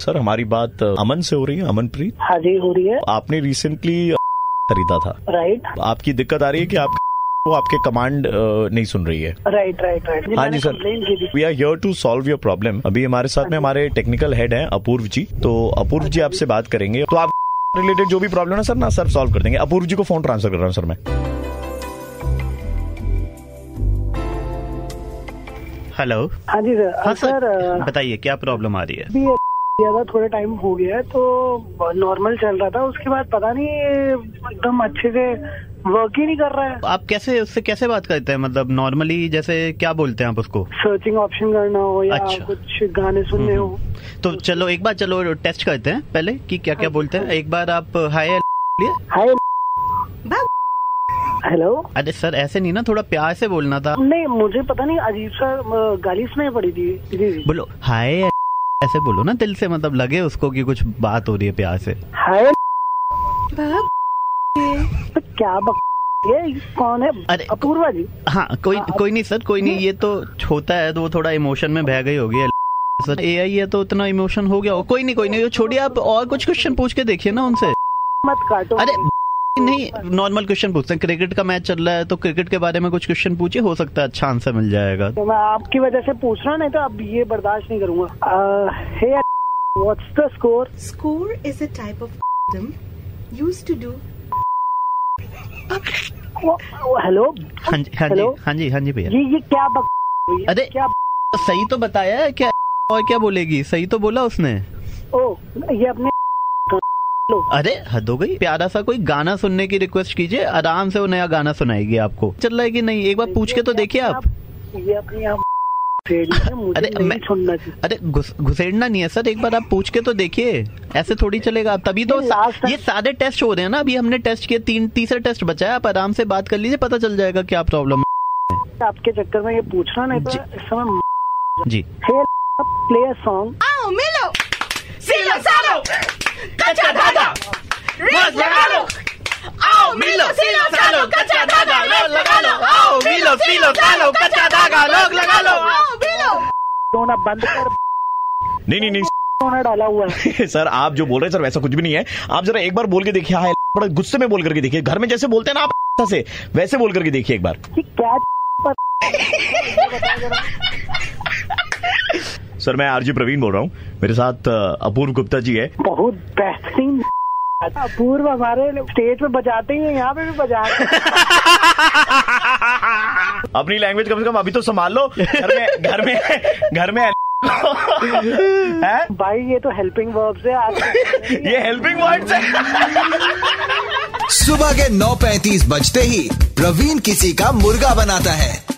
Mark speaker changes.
Speaker 1: Sir हमारी बात अमन से हो रही है अमनप्रीत?
Speaker 2: हाँ जी हो रही है।
Speaker 1: आपने रिसेंटली खरीदा था।
Speaker 2: राइट
Speaker 1: आपकी दिक्कत आ रही है कि आप वो आपके कमांड नहीं सुन रही है।
Speaker 2: राइट राइट राइट
Speaker 1: हाँ जी sir we are here to solve your problem अभी हमारे साथ में हमारे टेक्निकल हेड हैं अपूर्व जी। तो अपूर्व जी आपसे बात करेंगे। तो आप रिलेटेड जो भी प्रॉब्लम है सर ना सर सॉल्व कर देंगे। अपूर्व जी को फ़ोन ट्रांसफ़र कर रहा हूँ सर मैं।
Speaker 3: हेलो
Speaker 2: हाँ जी सर
Speaker 3: हाँ
Speaker 2: सर
Speaker 3: सर बताइए क्या प्रॉब्लम आ रही है?
Speaker 2: अभी ये ज़्यादा थोड़ा टाइम हो गया है तो नॉर्मल चल रहा था। उसके बाद पता नहीं एकदम अच्छे से वर्क ही नहीं कर रहा है।
Speaker 3: आप कैसे उससे कैसे बात करते हैं? मतलब नॉर्मली जैसे क्या बोलते हैं आप उसको?
Speaker 2: सर्चिंग ऑप्शन करना हो या
Speaker 3: अच्छा।
Speaker 2: कुछ गाने सुनने हो।
Speaker 3: तो चलो एक बार चलो टेस्ट करते हैं पहले कि क्या क्या बोलते हैं। एक बार आप हाय
Speaker 2: हाय हेलो
Speaker 3: अरे सर ऐसे नहीं ना थोड़ा प्यार से बोलना था।
Speaker 2: नहीं मुझे पता नहीं अजीब सा अ, गाली सुनाई पड़ी थी। जी। जी
Speaker 3: बोलो हाय ऐसे बोलो ना दिल से मतलब लगे उसको कि कुछ बात हो रही है प्यार से।
Speaker 2: हाय। तो क्या बक ये कौन है?
Speaker 3: अरे,
Speaker 2: अपूर्वा जी।
Speaker 3: हाँ कोई कोई नहीं सर कोई नहीं ये तो होता है तो वो थोड़ा इमोशन में बह गई होगी। सर ए आई है तो इतना इमोशन हो गया। हो कोई नहीं कोई नहीं छोड़िए आप और कुछ क्वेश्चन पूछ के देखिए ना उनसे।
Speaker 2: मत काटो।
Speaker 3: अरे नहीं नॉर्मल क्वेश्चन पूछते हैं। क्रिकेट का मैच चल रहा है तो क्रिकेट के बारे में कुछ क्वेश्चन पूछिए हो सकता है अच्छा आंसर मिल जाएगा।
Speaker 2: तो मैं आपकी वजह से पूछ रहा नहीं तो अब ये बर्दाश्त नहीं करूँगा। Hey what's the score
Speaker 4: Score? Is a type of item used to do
Speaker 2: hello
Speaker 3: हाँ जी हाँ जी हाँ जी हाँ जी भैया।
Speaker 2: ये ये क्या बक
Speaker 3: अरे
Speaker 2: क्या
Speaker 3: सही तो बताया है क्या और क्या बोलेगी? सही तो बोला उसने।
Speaker 2: ओ ये अपने
Speaker 3: अरे हद हो गई। प्यारा सा कोई गाना सुनने की रिक्वेस्ट कीजिए आराम से वो नया गाना सुनाएगी आपको। चल रहा है कि नहीं? एक बार पूछ के तो देखिए आप।
Speaker 2: ये अपने है
Speaker 3: अरे, मैं- अरे घुसेड़ना नहीं है सर एक बार आप पूछ के तो देखिए। ऐसे थोड़ी चलेगा। तभी तो सा, ये सारे टेस्ट हो रहे हैं ना अभी हमने टेस्ट किए तीन तीसरा टेस्ट बचा है। आप आराम से बात कर लीजिए पता चल जाएगा क्या प्रॉब्लम
Speaker 2: आपके चक्कर में ये पूछना नहीं तो
Speaker 3: जी।
Speaker 2: इस समय
Speaker 3: है जी
Speaker 2: हे प्ले सॉन्ग
Speaker 4: कच्चा धागा रेस लगा लो आओ मिलो सीलो सालो कच्चा धागा लोग लगा लो आओ मिलो सीलो सालो कच्चा धागा लोग लगा लो आओ मिलो।
Speaker 2: दोना बंद कर।
Speaker 1: नहीं नहीं नहीं।
Speaker 2: डाला हुआ है।
Speaker 1: सर आप जो बोल रहे हैं सर वैसा कुछ भी नहीं है। आप जरा एक बार बोल के देखिए हाय बड़ा गुस्से में बोल करके देखिए। घर में जैसे बोलते हैं ना आप से वैसे बोल करके देखिए एक बार।
Speaker 2: क्या
Speaker 1: सर मैं आरजी प्रवीण बोल रहा हूँ। मेरे साथ अपूर्व गुप्ता जी है।
Speaker 2: बहुत बेहतरीन अपूर्व हमारे स्टेज पे बजाते ही हैं यहाँ पे भी बजा रहे हैं।
Speaker 1: अपनी लैंग्वेज कम से कम अभी तो संभाल लो। घर में घर में घर में है?
Speaker 2: भाई ये तो हेल्पिंग वर्ब से आज
Speaker 1: ये हेल्पिंग वर्ड्स है।
Speaker 5: सुबह के 9:35 बजते ही प्रवीण किसी का मुर्गा बनाता है।